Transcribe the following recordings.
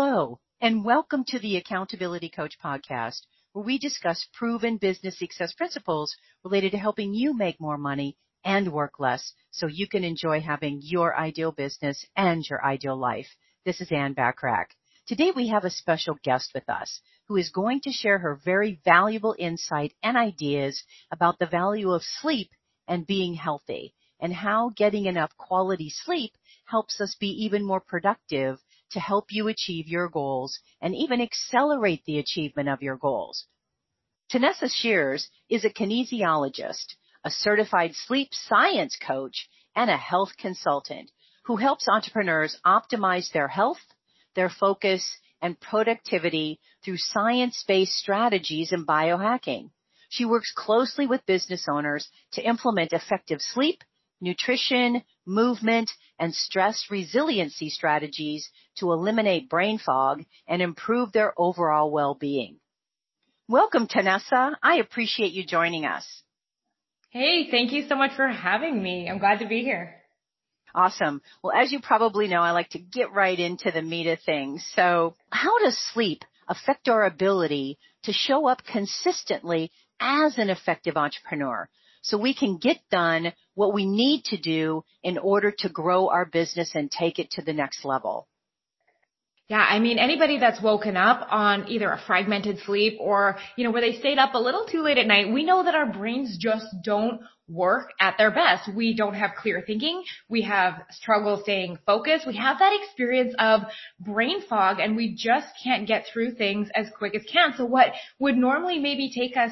Hello, and welcome to the Accountability Coach podcast, where we discuss proven business success principles related to helping you make more money and work less so you can enjoy having your ideal business and your ideal life. This is Ann Bachrach. Today we have a special guest with us who is going to share her very valuable insight and ideas about the value of sleep and being healthy and how getting enough quality sleep helps us be even more productive to help you achieve your goals and even accelerate the achievement of your goals. Tanessa Shears is a kinesiologist, a certified sleep science coach, and a health consultant who helps entrepreneurs optimize their health, their focus, and productivity through science-based strategies and biohacking. She works closely with business owners to implement effective sleep, nutrition, movement, and stress resiliency strategies to eliminate brain fog and improve their overall well-being. Welcome, Tanessa. I appreciate you joining us. Hey, thank you so much for having me. I'm glad to be here. Awesome. Well, as you probably know, I like to get right into the meat of things. So how does sleep affect our ability to show up consistently as an effective entrepreneur? So we can get done what we need to do in order to grow our business and take it to the next level. Yeah, I mean, anybody that's woken up on either a fragmented sleep or, you know, where they stayed up a little too late at night, we know that our brains just don't work at their best. We don't have clear thinking. We have struggle staying focused. We have that experience of brain fog and we just can't get through things as quick as can. So what would normally maybe take us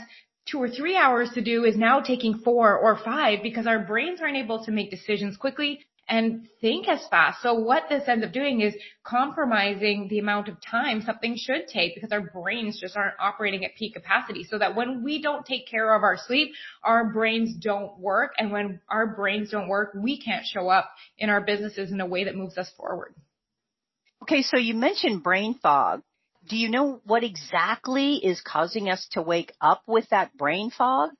two or three hours to do is now taking four or five because our brains aren't able to make decisions quickly and think as fast. So what this ends up doing is compromising the amount of time something should take because our brains just aren't operating at peak capacity. So that when we don't take care of our sleep, our brains don't work. And when our brains don't work, we can't show up in our businesses in a way that moves us forward. Okay, so you mentioned brain fog do you know what exactly is causing us to wake up with that brain fog?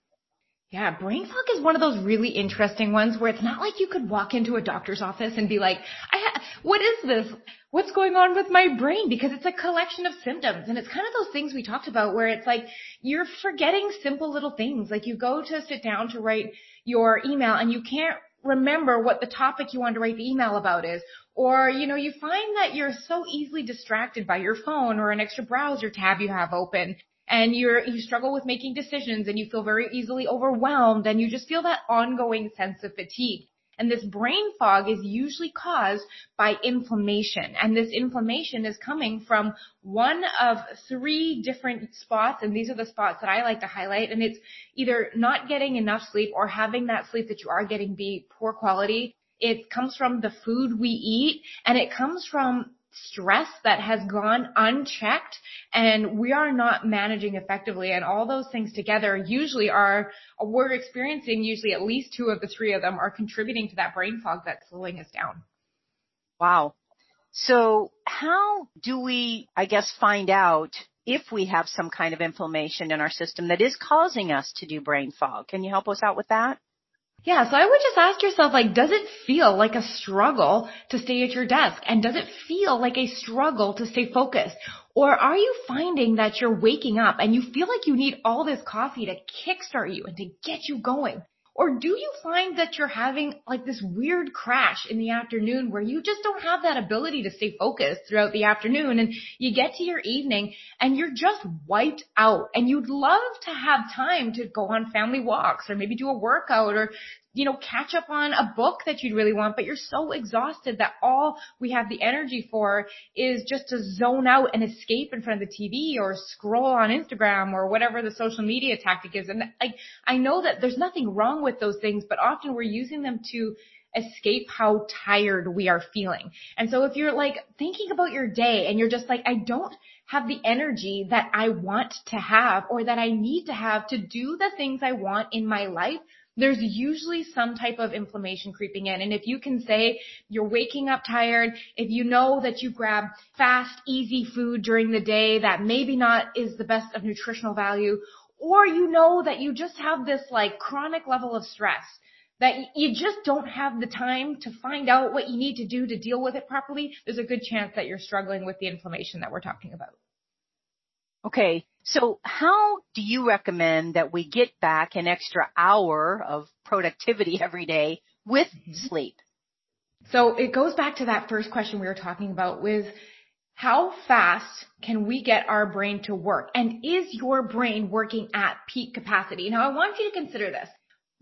Yeah, brain fog is one of those really interesting ones where it's not like you could walk into a doctor's office and be like, I ha- what is this? What's going on with my brain? Because it's a collection of symptoms and it's kind of those things we talked about where it's like you're forgetting simple little things. Like you go to sit down to write your email and you can't remember what the topic you want to write the email about is. Or, you know, you find that you're so easily distracted by your phone or an extra browser tab you have open and you're, you struggle with making decisions and you feel very easily overwhelmed and you just feel that ongoing sense of fatigue. And this brain fog is usually caused by inflammation. And this inflammation is coming from one of three different spots. And these are the spots that I like to highlight. And it's either not getting enough sleep or having that sleep that you are getting be poor quality. It comes from the food we eat and it comes from stress that has gone unchecked and we are not managing effectively and all those things together usually are we're experiencing usually at least two of the three of them are contributing to that brain fog that's slowing us down. Wow. So how do we, I guess, find out if we have some kind of inflammation in our system that is causing us to do brain fog? Can you help us out with that? Yeah, so I would just ask yourself, like, does it feel like a struggle to stay at your desk? And does it feel like a struggle to stay focused? Or are you finding that you're waking up and you feel like you need all this coffee to kickstart you and to get you going? Or do you find that you're having like this weird crash in the afternoon where you just don't have that ability to stay focused throughout the afternoon and you get to your evening and you're just wiped out and you'd love to have time to go on family walks or maybe do a workout or you know, catch up on a book that you'd really want, but you're so exhausted that all we have the energy for is just to zone out and escape in front of the TV or scroll on Instagram or whatever the social media tactic is. And like, I know that there's nothing wrong with those things, but often we're using them to escape how tired we are feeling. And so if you're like thinking about your day and you're just like, I don't have the energy that I want to have or that I need to have to do the things I want in my life, there's usually some type of inflammation creeping in. And if you can say you're waking up tired, if you know that you grab fast, easy food during the day that maybe not is the best of nutritional value, or you know that you just have this like chronic level of stress that you just don't have the time to find out what you need to do to deal with it properly, there's a good chance that you're struggling with the inflammation that we're talking about. Okay. So how do you recommend that we get back an extra hour of productivity every day with mm-hmm. sleep? So it goes back to that first question we were talking about with how fast can we get our brain to work? And is your brain working at peak capacity? Now I want you to consider this.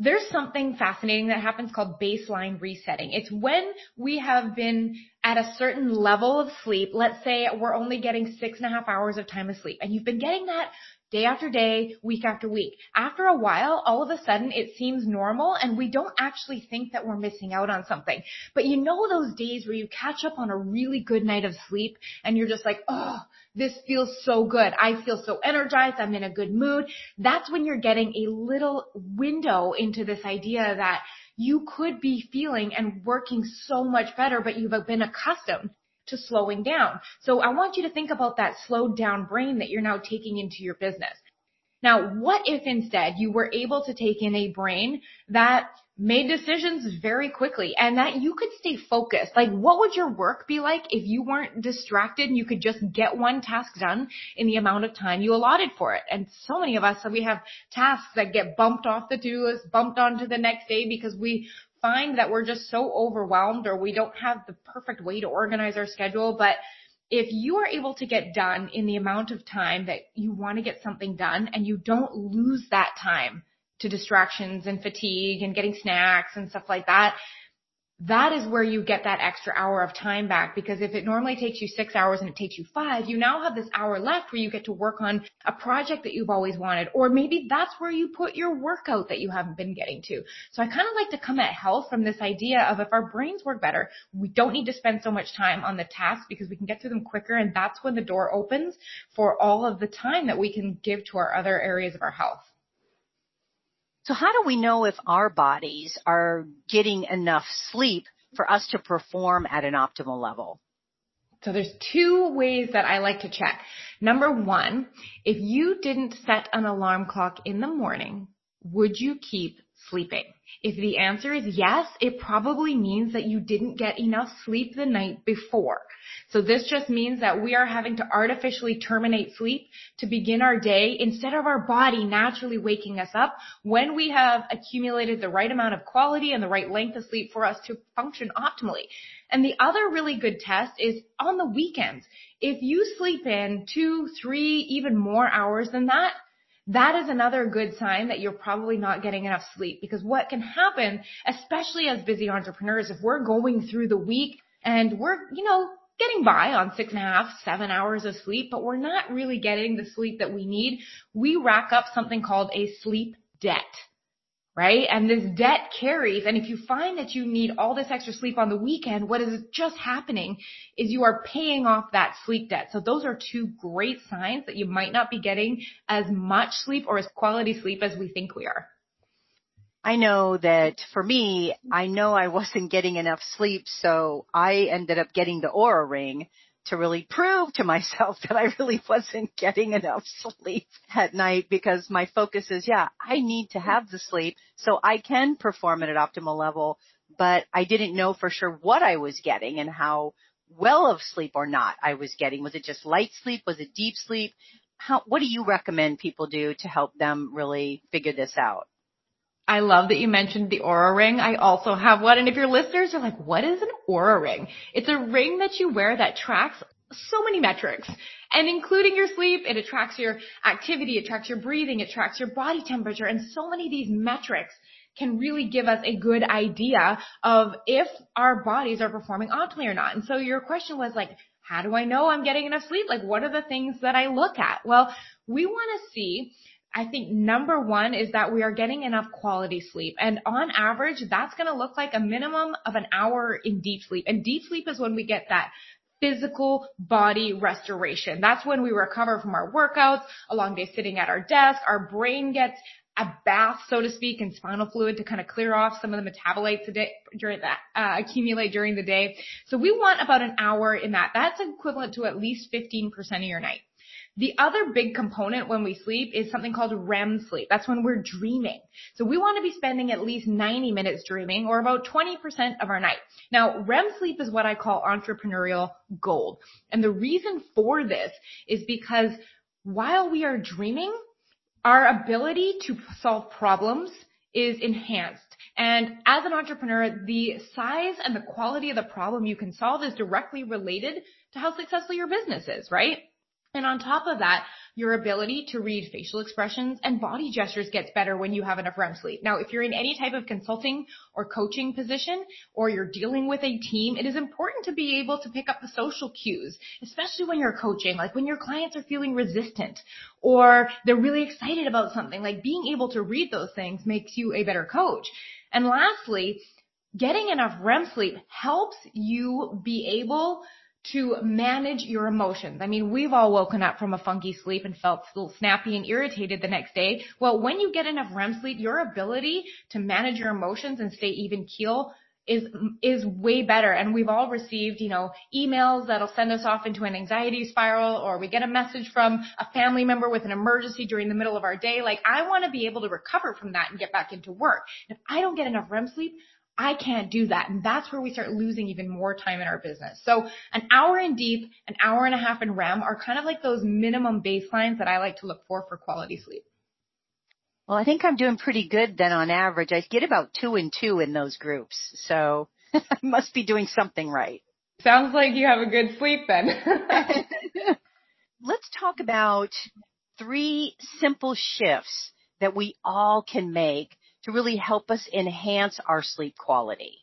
There's something fascinating that happens called baseline resetting. It's when we have been at a certain level of sleep. Let's say we're only getting six and a half hours of time of sleep and you've been getting that day after day, week after week. After a while, all of a sudden it seems normal and we don't actually think that we're missing out on something. But you know those days where you catch up on a really good night of sleep and you're just like, oh, this feels so good. I feel so energized. I'm in a good mood. That's when you're getting a little window into this idea that you could be feeling and working so much better, but you've been accustomed to slowing down. So I want you to think about that slowed down brain that you're now taking into your business. Now, what if instead you were able to take in a brain that made decisions very quickly and that you could stay focused? Like what would your work be like if you weren't distracted and you could just get one task done in the amount of time you allotted for it? And so many of us, we have tasks that get bumped off the to-do list, bumped onto the next day because we find that we're just so overwhelmed or we don't have the perfect way to organize our schedule. But if you are able to get done in the amount of time that you want to get something done and you don't lose that time to distractions and fatigue and getting snacks and stuff like that, that is where you get that extra hour of time back because if it normally takes you six hours and it takes you five, you now have this hour left where you get to work on a project that you've always wanted. Or maybe that's where you put your workout that you haven't been getting to. So I kind of like to come at health from this idea of if our brains work better, we don't need to spend so much time on the tasks because we can get through them quicker and that's when the door opens for all of the time that we can give to our other areas of our health. So how do we know if our bodies are getting enough sleep for us to perform at an optimal level? So there's two ways that I like to check. Number one, if you didn't set an alarm clock in the morning, would you keep sleeping? If the answer is yes, it probably means that you didn't get enough sleep the night before. So this just means that we are having to artificially terminate sleep to begin our day instead of our body naturally waking us up when we have accumulated the right amount of quality and the right length of sleep for us to function optimally. And the other really good test is on the weekends. If you sleep in two, three, even more hours than that, that is another good sign that you're probably not getting enough sleep because what can happen, especially as busy entrepreneurs, if we're going through the week and we're, you know, getting by on six and a half, seven hours of sleep, but we're not really getting the sleep that we need, we rack up something called a sleep debt right? And this debt carries, and if you find that you need all this extra sleep on the weekend, what is just happening is you are paying off that sleep debt. So those are two great signs that you might not be getting as much sleep or as quality sleep as we think we are. I know that for me, I know I wasn't getting enough sleep, so I ended up getting the Oura ring to really prove to myself that I really wasn't getting enough sleep at night because my focus is, yeah, I need to have the sleep so I can perform at an optimal level, but I didn't know for sure what I was getting and how well of sleep or not I was getting. Was it just light sleep? Was it deep sleep? How, what do you recommend people do to help them really figure this out? I love that you mentioned the Oura ring. I also have one. And if your listeners are like, what is an Oura ring? It's a ring that you wear that tracks so many metrics and including your sleep. It tracks your activity. It tracks your breathing. It tracks your body temperature. And so many of these metrics can really give us a good idea of if our bodies are performing optimally or not. And so your question was like, how do I know I'm getting enough sleep? Like what are the things that I look at? Well, we want to see I think number one is that we are getting enough quality sleep. And on average, that's going to look like a minimum of an hour in deep sleep. And deep sleep is when we get that physical body restoration. That's when we recover from our workouts, a long day sitting at our desk. Our brain gets a bath, so to speak, in spinal fluid to kind of clear off some of the metabolites during that uh, accumulate during the day. So we want about an hour in that. That's equivalent to at least 15% of your night. The other big component when we sleep is something called REM sleep. That's when we're dreaming. So we want to be spending at least 90 minutes dreaming or about 20% of our night. Now, REM sleep is what I call entrepreneurial gold. And the reason for this is because while we are dreaming, our ability to solve problems is enhanced. And as an entrepreneur, the size and the quality of the problem you can solve is directly related to how successful your business is, right? And on top of that, your ability to read facial expressions and body gestures gets better when you have enough REM sleep. Now, if you're in any type of consulting or coaching position or you're dealing with a team, it is important to be able to pick up the social cues, especially when you're coaching, like when your clients are feeling resistant or they're really excited about something, like being able to read those things makes you a better coach. And lastly, getting enough REM sleep helps you be able to manage your emotions. I mean, we've all woken up from a funky sleep and felt a little snappy and irritated the next day. Well, when you get enough REM sleep, your ability to manage your emotions and stay even keel is is way better and we've all received you know emails that'll send us off into an anxiety spiral or we get a message from a family member with an emergency during the middle of our day like i want to be able to recover from that and get back into work if i don't get enough rem sleep I can't do that. And that's where we start losing even more time in our business. So an hour in deep, an hour and a half in REM are kind of like those minimum baselines that I like to look for for quality sleep. Well, I think I'm doing pretty good then on average. I get about two and two in those groups. So I must be doing something right. Sounds like you have a good sleep then. Let's talk about three simple shifts that we all can make to really help us enhance our sleep quality?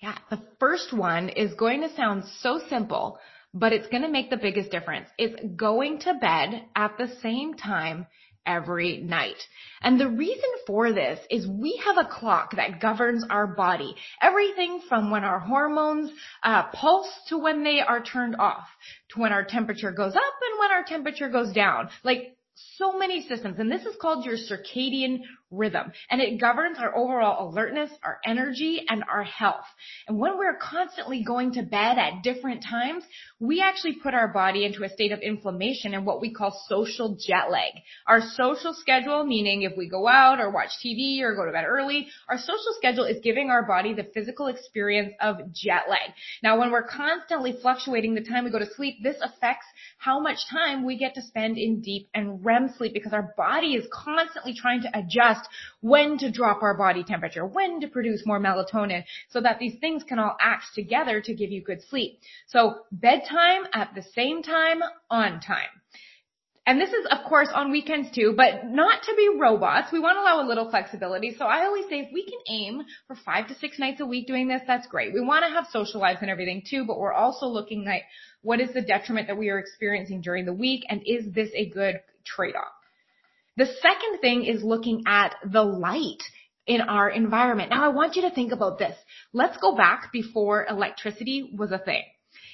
Yeah, the first one is going to sound so simple, but it's going to make the biggest difference. It's going to bed at the same time every night. And the reason for this is we have a clock that governs our body. Everything from when our hormones uh, pulse to when they are turned off, to when our temperature goes up and when our temperature goes down. Like so many systems, and this is called your circadian rhythm, and it governs our overall alertness, our energy, and our health. And when we're constantly going to bed at different times, we actually put our body into a state of inflammation and what we call social jet lag. Our social schedule, meaning if we go out or watch TV or go to bed early, our social schedule is giving our body the physical experience of jet lag. Now, when we're constantly fluctuating the time we go to sleep, this affects how much time we get to spend in deep and REM sleep because our body is constantly trying to adjust when to drop our body temperature, when to produce more melatonin so that these things can all act together to give you good sleep. So bedtime at the same time on time. And this is, of course, on weekends too, but not to be robots. We want to allow a little flexibility. So I always say if we can aim for five to six nights a week doing this, that's great. We want to have social lives and everything too, but we're also looking at what is the detriment that we are experiencing during the week and is this a good trade-off? The second thing is looking at the light in our environment. Now I want you to think about this. Let's go back before electricity was a thing.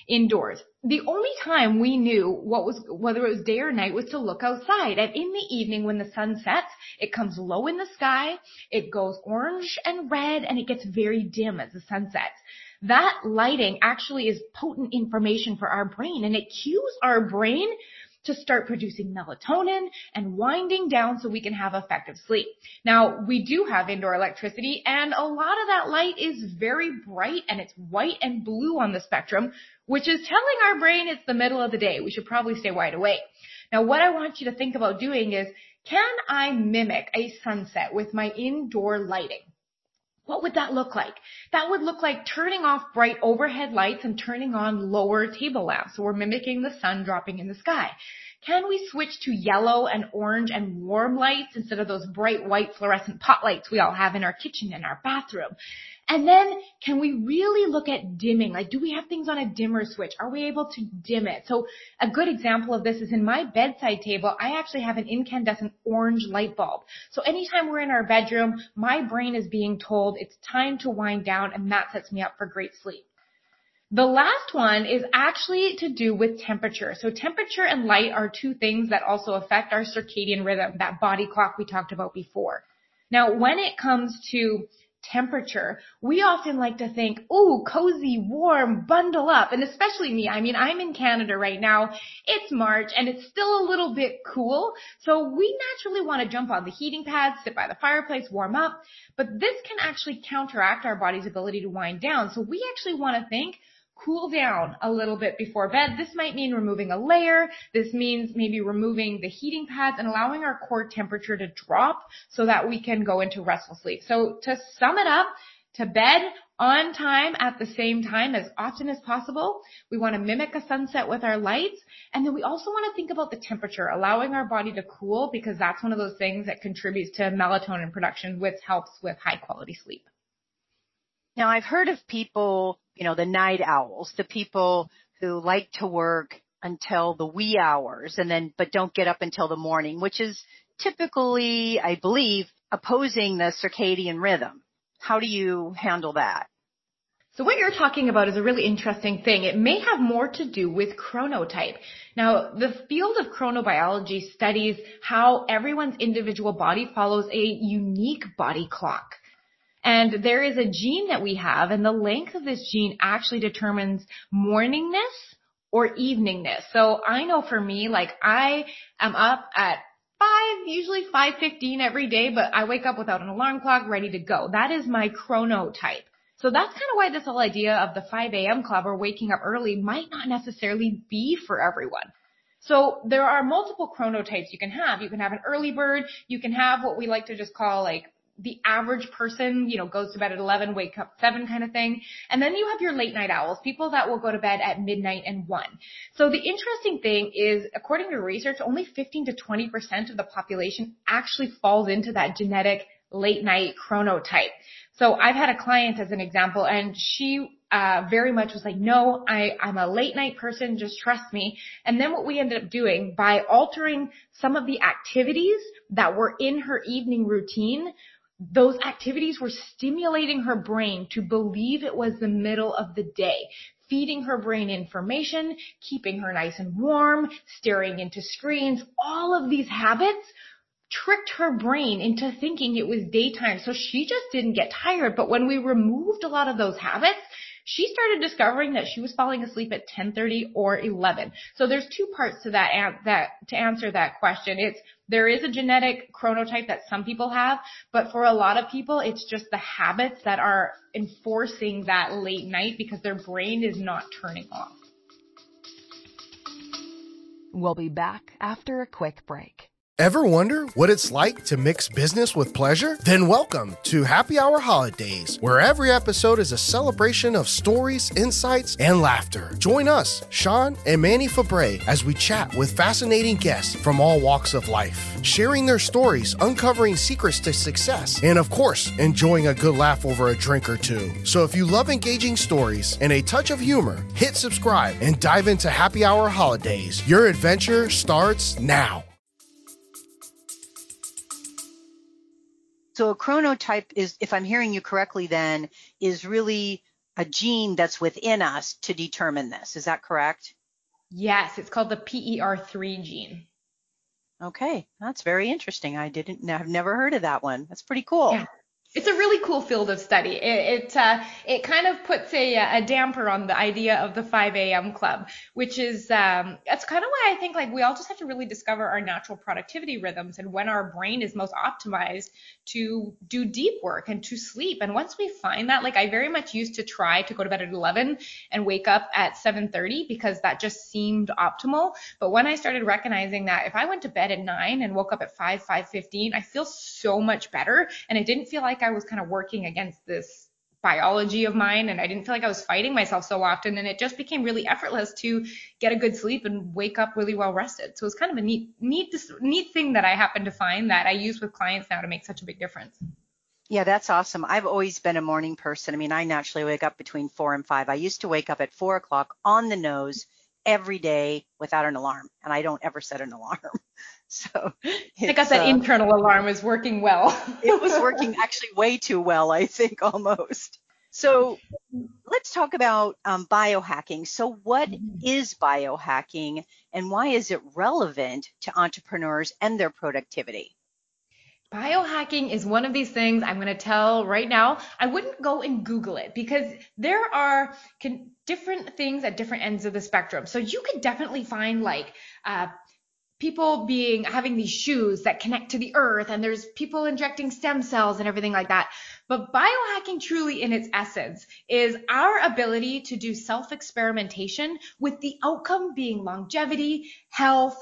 Indoors. The only time we knew what was, whether it was day or night was to look outside. And in the evening when the sun sets, it comes low in the sky, it goes orange and red, and it gets very dim as the sun sets. That lighting actually is potent information for our brain and it cues our brain to start producing melatonin and winding down so we can have effective sleep. Now, we do have indoor electricity and a lot of that light is very bright and it's white and blue on the spectrum, which is telling our brain it's the middle of the day. We should probably stay wide awake. Now, what I want you to think about doing is, can I mimic a sunset with my indoor lighting? What would that look like? That would look like turning off bright overhead lights and turning on lower table lamps. So we're mimicking the sun dropping in the sky. Can we switch to yellow and orange and warm lights instead of those bright white fluorescent pot lights we all have in our kitchen and our bathroom? And then can we really look at dimming? Like, do we have things on a dimmer switch? Are we able to dim it? So a good example of this is in my bedside table, I actually have an incandescent orange light bulb. So anytime we're in our bedroom, my brain is being told it's time to wind down and that sets me up for great sleep. The last one is actually to do with temperature. So temperature and light are two things that also affect our circadian rhythm, that body clock we talked about before. Now, when it comes to temperature, we often like to think, oh, cozy, warm, bundle up. And especially me, I mean, I'm in Canada right now. It's March and it's still a little bit cool. So we naturally want to jump on the heating pad, sit by the fireplace, warm up. But this can actually counteract our body's ability to wind down. So we actually want to think, cool down a little bit before bed. This might mean removing a layer. This means maybe removing the heating pads and allowing our core temperature to drop so that we can go into restful sleep. So to sum it up, to bed on time at the same time as often as possible. We want to mimic a sunset with our lights. And then we also want to think about the temperature, allowing our body to cool because that's one of those things that contributes to melatonin production, which helps with high quality sleep. Now I've heard of people, you know, the night owls, the people who like to work until the wee hours and then, but don't get up until the morning, which is typically, I believe, opposing the circadian rhythm. How do you handle that? So what you're talking about is a really interesting thing. It may have more to do with chronotype. Now, the field of chronobiology studies how everyone's individual body follows a unique body clock. And there is a gene that we have and the length of this gene actually determines morningness or eveningness. So I know for me, like I am up at five, usually 5.15 every day, but I wake up without an alarm clock ready to go. That is my chronotype. So that's kind of why this whole idea of the 5 a.m. club or waking up early might not necessarily be for everyone. So there are multiple chronotypes you can have. You can have an early bird. You can have what we like to just call like the average person, you know, goes to bed at 11, wake up 7 kind of thing. And then you have your late night owls, people that will go to bed at midnight and 1. So the interesting thing is, according to research, only 15 to 20% of the population actually falls into that genetic late night chronotype. So I've had a client as an example and she uh, very much was like, no, I, I'm a late night person, just trust me. And then what we ended up doing by altering some of the activities that were in her evening routine, those activities were stimulating her brain to believe it was the middle of the day, feeding her brain information, keeping her nice and warm, staring into screens. All of these habits tricked her brain into thinking it was daytime. So she just didn't get tired. But when we removed a lot of those habits, she started discovering that she was falling asleep at 10:30 or 11. So there's two parts to that that to answer that question. It's there is a genetic chronotype that some people have, but for a lot of people it's just the habits that are enforcing that late night because their brain is not turning off. We'll be back after a quick break. Ever wonder what it's like to mix business with pleasure? Then welcome to Happy Hour Holidays, where every episode is a celebration of stories, insights, and laughter. Join us, Sean and Manny Fabre, as we chat with fascinating guests from all walks of life, sharing their stories, uncovering secrets to success, and of course, enjoying a good laugh over a drink or two. So if you love engaging stories and a touch of humor, hit subscribe and dive into Happy Hour Holidays. Your adventure starts now. So a chronotype is, if I'm hearing you correctly, then is really a gene that's within us to determine this. Is that correct? Yes, it's called the PER3 gene. Okay, that's very interesting. I didn't, I've never heard of that one. That's pretty cool. Yeah it's a really cool field of study. It it, uh, it kind of puts a, a damper on the idea of the 5 a.m. club, which is um, that's kind of why I think like we all just have to really discover our natural productivity rhythms and when our brain is most optimized to do deep work and to sleep. And once we find that, like I very much used to try to go to bed at 11 and wake up at 7:30 because that just seemed optimal. But when I started recognizing that if I went to bed at 9 and woke up at 5 5:15, I feel so much better, and it didn't feel like like I was kind of working against this biology of mine and I didn't feel like I was fighting myself so often and it just became really effortless to get a good sleep and wake up really well rested. So it's kind of a neat neat neat thing that I happen to find that I use with clients now to make such a big difference. Yeah, that's awesome. I've always been a morning person. I mean, I naturally wake up between four and five. I used to wake up at four o'clock on the nose every day without an alarm, and I don't ever set an alarm. So I guess that uh, internal alarm was working well. it was working actually way too well, I think, almost. So let's talk about um, biohacking. So, what mm-hmm. is biohacking and why is it relevant to entrepreneurs and their productivity? Biohacking is one of these things I'm going to tell right now. I wouldn't go and Google it because there are different things at different ends of the spectrum. So you could definitely find like uh, people being having these shoes that connect to the earth and there's people injecting stem cells and everything like that. But biohacking truly in its essence is our ability to do self experimentation with the outcome being longevity, health,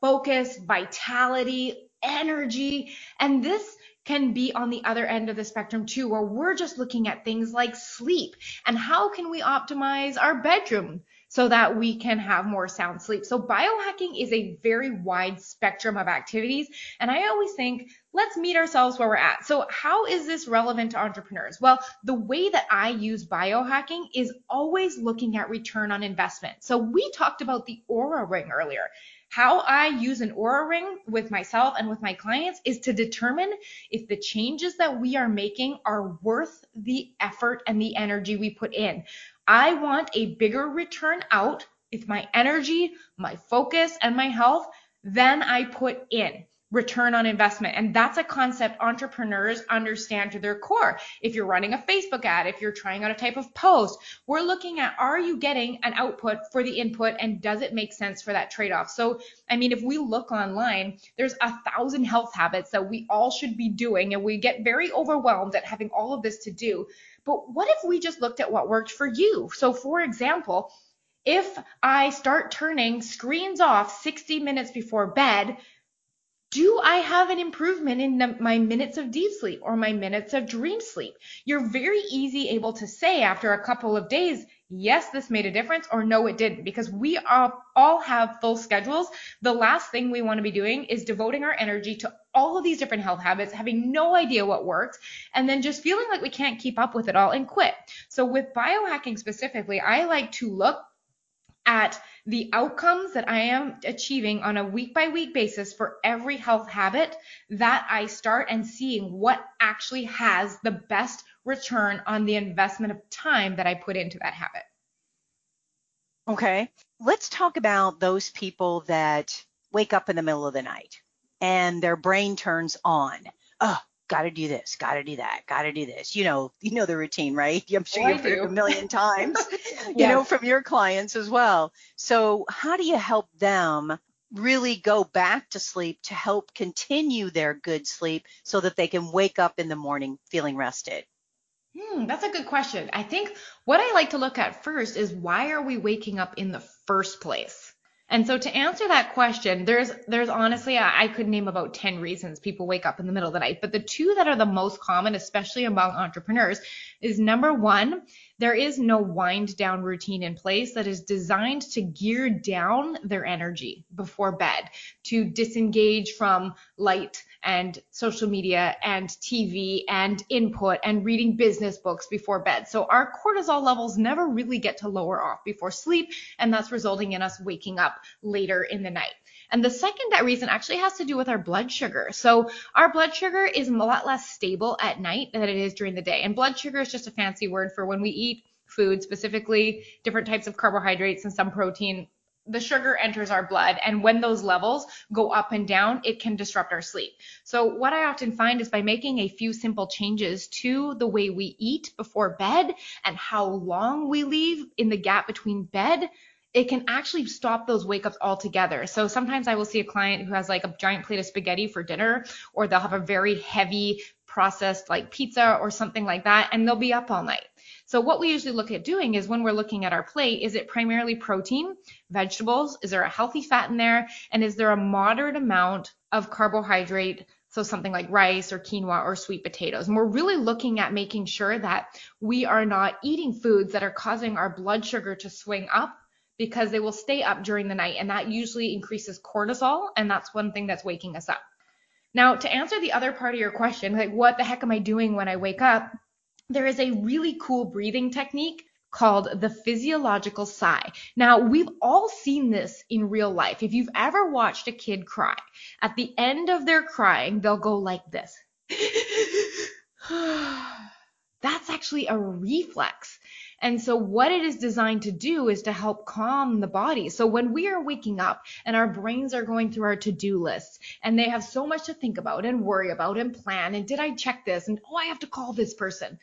focus, vitality, energy. And this can be on the other end of the spectrum too, where we're just looking at things like sleep and how can we optimize our bedroom so that we can have more sound sleep. So biohacking is a very wide spectrum of activities. And I always think, let's meet ourselves where we're at. So how is this relevant to entrepreneurs? Well, the way that I use biohacking is always looking at return on investment. So we talked about the Oura ring earlier. How I use an Oura ring with myself and with my clients is to determine if the changes that we are making are worth the effort and the energy we put in. I want a bigger return out if my energy, my focus, and my health than I put in return on investment. And that's a concept entrepreneurs understand to their core. If you're running a Facebook ad, if you're trying out a type of post, we're looking at are you getting an output for the input and does it make sense for that trade off? So, I mean, if we look online, there's a thousand health habits that we all should be doing and we get very overwhelmed at having all of this to do. But what if we just looked at what worked for you? So for example, if I start turning screens off 60 minutes before bed, do I have an improvement in my minutes of deep sleep or my minutes of dream sleep? You're very easy able to say after a couple of days, yes, this made a difference or no, it didn't because we all, have full schedules. The last thing we want to be doing is devoting our energy to all of these different health habits, having no idea what works, and then just feeling like we can't keep up with it all and quit. So with biohacking specifically, I like to look at the outcomes that I am achieving on a week by week basis for every health habit that I start and seeing what actually has the best return on the investment of time that I put into that habit. Okay. Let's talk about those people that wake up in the middle of the night and their brain turns on. Oh, got to do this, got to do that, got to do this. You know, you know the routine, right? I'm sure oh, you've heard it a million times, yes. you know, from your clients as well. So how do you help them really go back to sleep to help continue their good sleep so that they can wake up in the morning feeling rested? Hmm, that's a good question. I think what I like to look at first is why are we waking up in the first place? And so to answer that question, there's there's honestly I could name about 10 reasons people wake up in the middle of the night, but the two that are the most common, especially among entrepreneurs, is number 1, there is no wind down routine in place that is designed to gear down their energy before bed, to disengage from light and social media and TV and input and reading business books before bed. So our cortisol levels never really get to lower off before sleep, and that's resulting in us waking up later in the night. And the second that reason actually has to do with our blood sugar. So our blood sugar is a lot less stable at night than it is during the day. And blood sugar is just a fancy word for when we eat food, specifically different types of carbohydrates and some protein. The sugar enters our blood, and when those levels go up and down, it can disrupt our sleep. So, what I often find is by making a few simple changes to the way we eat before bed and how long we leave in the gap between bed, it can actually stop those wake ups altogether. So sometimes I will see a client who has like a giant plate of spaghetti for dinner, or they'll have a very heavy processed like pizza or something like that, and they'll be up all night. So what we usually look at doing is when we're looking at our plate, is it primarily protein, vegetables? Is there a healthy fat in there? And is there a moderate amount of carbohydrate? So something like rice or quinoa or sweet potatoes. And we're really looking at making sure that we are not eating foods that are causing our blood sugar to swing up because they will stay up during the night and that usually increases cortisol and that's one thing that's waking us up. Now, to answer the other part of your question, like what the heck am I doing when I wake up? There is a really cool breathing technique called the physiological sigh. Now, we've all seen this in real life. If you've ever watched a kid cry, at the end of their crying, they'll go like this. That's actually a reflex. And so what it is designed to do is to help calm the body. So when we are waking up and our brains are going through our to-do lists and they have so much to think about and worry about and plan and did I check this and oh I have to call this person.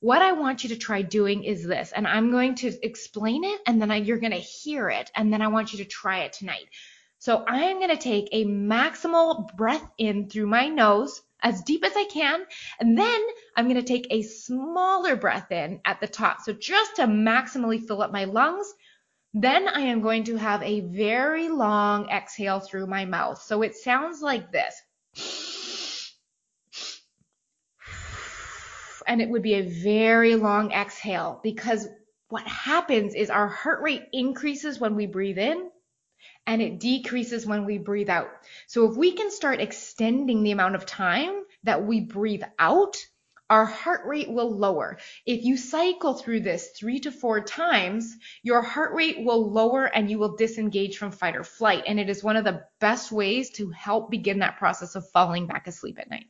What I want you to try doing is this and I'm going to explain it and then I, you're going to hear it and then I want you to try it tonight. So I am going to take a maximal breath in through my nose as deep as I can. And then I'm going to take a smaller breath in at the top. So just to maximally fill up my lungs. Then I am going to have a very long exhale through my mouth. So it sounds like this. And it would be a very long exhale because what happens is our heart rate increases when we breathe in and it decreases when we breathe out. So if we can start extending the amount of time that we breathe out, our heart rate will lower. If you cycle through this three to four times, your heart rate will lower and you will disengage from fight or flight. And it is one of the best ways to help begin that process of falling back asleep at night.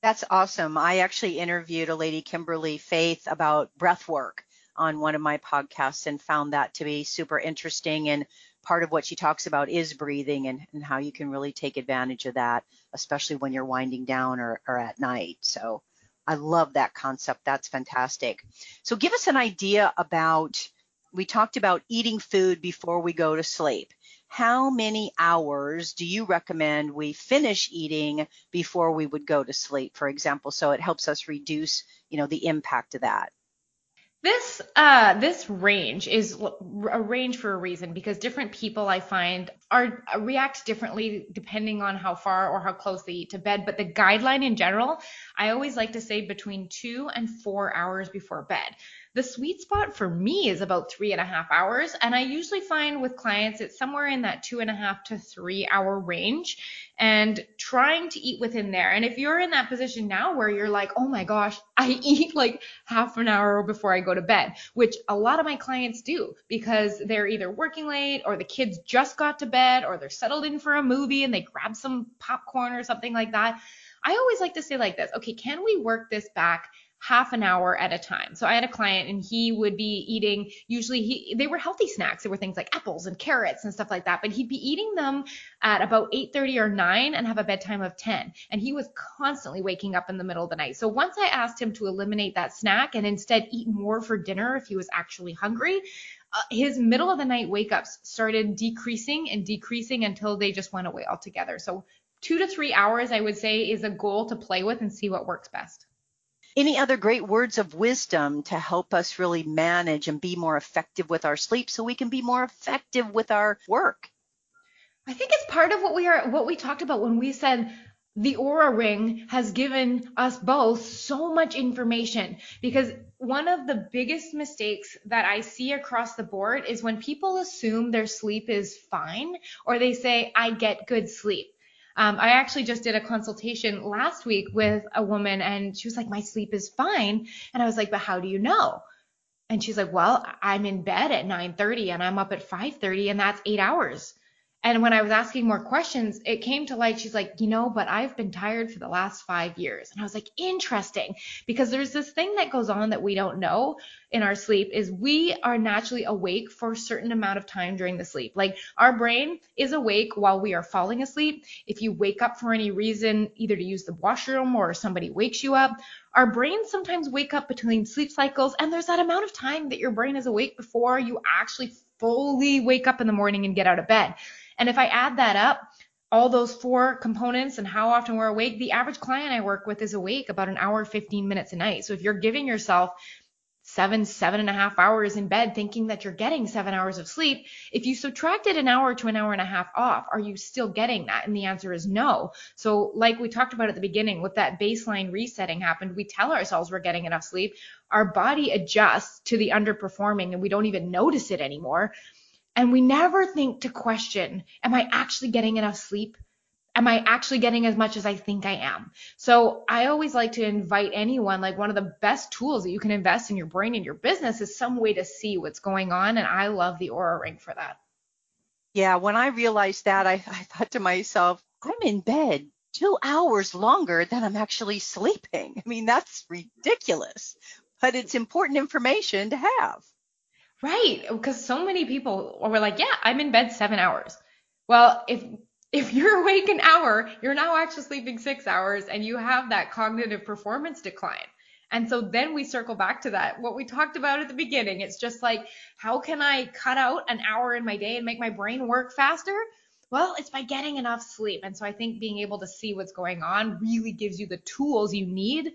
That's awesome. I actually interviewed a lady, Kimberly Faith, about breath work on one of my podcasts and found that to be super interesting and part of what she talks about is breathing and, and how you can really take advantage of that, especially when you're winding down or, or at night. So I love that concept. That's fantastic. So give us an idea about, we talked about eating food before we go to sleep. How many hours do you recommend we finish eating before we would go to sleep, for example? So it helps us reduce, you know, the impact of that. This uh this range is a range for a reason because different people I find are uh, react differently depending on how far or how close they eat to bed. But the guideline in general, I always like to say between two and four hours before bed. The sweet spot for me is about three and a half hours. And I usually find with clients it's somewhere in that two and a half to three hour range and trying to eat within there. And if you're in that position now where you're like, oh my gosh, I eat like half an hour before I go to bed, which a lot of my clients do because they're either working late or the kids just got to bed or they're settled in for a movie and they grab some popcorn or something like that. I always like to say like this, okay, can we work this back half an hour at a time. So I had a client and he would be eating usually he they were healthy snacks. They were things like apples and carrots and stuff like that, but he'd be eating them at about 8:30 or 9 and have a bedtime of 10. And he was constantly waking up in the middle of the night. So once I asked him to eliminate that snack and instead eat more for dinner if he was actually hungry, uh, his middle of the night wake ups started decreasing and decreasing until they just went away altogether. So 2 to 3 hours I would say is a goal to play with and see what works best. Any other great words of wisdom to help us really manage and be more effective with our sleep so we can be more effective with our work? I think it's part of what we are what we talked about when we said the Oura ring has given us both so much information because one of the biggest mistakes that I see across the board is when people assume their sleep is fine or they say I get good sleep. Um, I actually just did a consultation last week with a woman and she was like, my sleep is fine. And I was like, but how do you know? And she's like, well, I'm in bed at 9:30 and I'm up at 5:30 and that's 8 hours. And when I was asking more questions, it came to light. She's like, you know, but I've been tired for the last five years. And I was like, interesting, because there's this thing that goes on that we don't know in our sleep is we are naturally awake for a certain amount of time during the sleep. Like our brain is awake while we are falling asleep. If you wake up for any reason, either to use the washroom or somebody wakes you up, our brains sometimes wake up between sleep cycles. And there's that amount of time that your brain is awake before you actually fully wake up in the morning and get out of bed. And if I add that up, all those four components and how often we're awake, the average client I work with is awake about an hour, 15 minutes a night. So if you're giving yourself seven, seven and a half hours in bed thinking that you're getting seven hours of sleep. If you subtracted an hour to an hour and a half off, are you still getting that? And the answer is no. So like we talked about at the beginning, with that baseline resetting happened, we tell ourselves we're getting enough sleep. Our body adjusts to the underperforming and we don't even notice it anymore. And we never think to question, am I actually getting enough sleep? am I actually getting as much as I think I am? So I always like to invite anyone, like one of the best tools that you can invest in your brain and your business is some way to see what's going on. And I love the Oura Ring for that. Yeah, when I realized that, I, I thought to myself, I'm in bed two hours longer than I'm actually sleeping. I mean, that's ridiculous, but it's important information to have. Right. Because so many people were like, yeah, I'm in bed seven hours. Well, if if you're awake an hour, you're now actually sleeping six hours and you have that cognitive performance decline. And so then we circle back to that, what we talked about at the beginning. It's just like, how can I cut out an hour in my day and make my brain work faster? Well, it's by getting enough sleep. And so I think being able to see what's going on really gives you the tools you need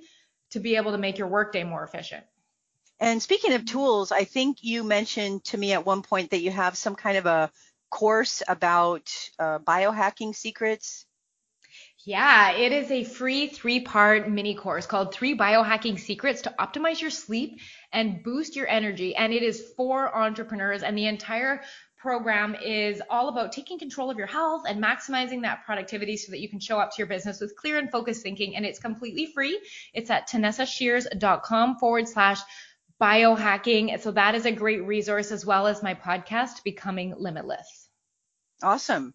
to be able to make your workday more efficient. And speaking of tools, I think you mentioned to me at one point that you have some kind of a course about uh, biohacking secrets. Yeah, it is a free three part mini course called Three Biohacking Secrets to Optimize Your Sleep and Boost Your Energy. And it is for entrepreneurs. And the entire program is all about taking control of your health and maximizing that productivity so that you can show up to your business with clear and focused thinking. And it's completely free. It's at tanessashears.com forward slash biohacking. So that is a great resource as well as my podcast, Becoming Limitless. Awesome.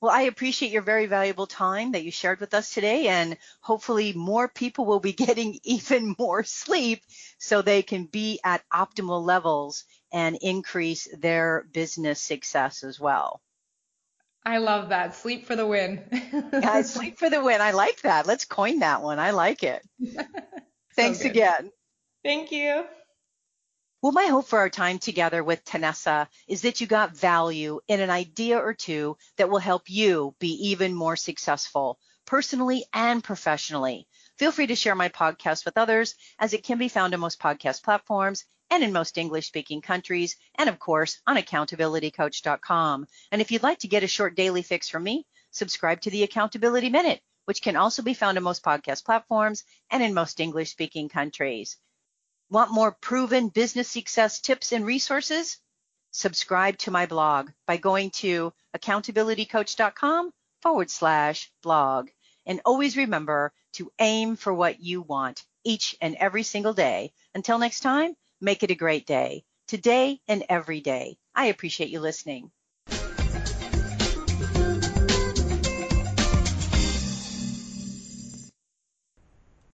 Well, I appreciate your very valuable time that you shared with us today, and hopefully more people will be getting even more sleep so they can be at optimal levels and increase their business success as well. I love that. Sleep for the win. yeah, sleep for the win. I like that. Let's coin that one. I like it. Thanks so again. Thank you. Well, my hope for our time together with Tanessa is that you got value in an idea or two that will help you be even more successful personally and professionally. Feel free to share my podcast with others as it can be found on most podcast platforms and in most English speaking countries, and of course on accountabilitycoach.com. And if you'd like to get a short daily fix from me, subscribe to the Accountability Minute, which can also be found on most podcast platforms and in most English speaking countries. Want more proven business success tips and resources? Subscribe to my blog by going to accountabilitycoach.com forward slash blog. And always remember to aim for what you want each and every single day. Until next time, make it a great day, today and every day. I appreciate you listening.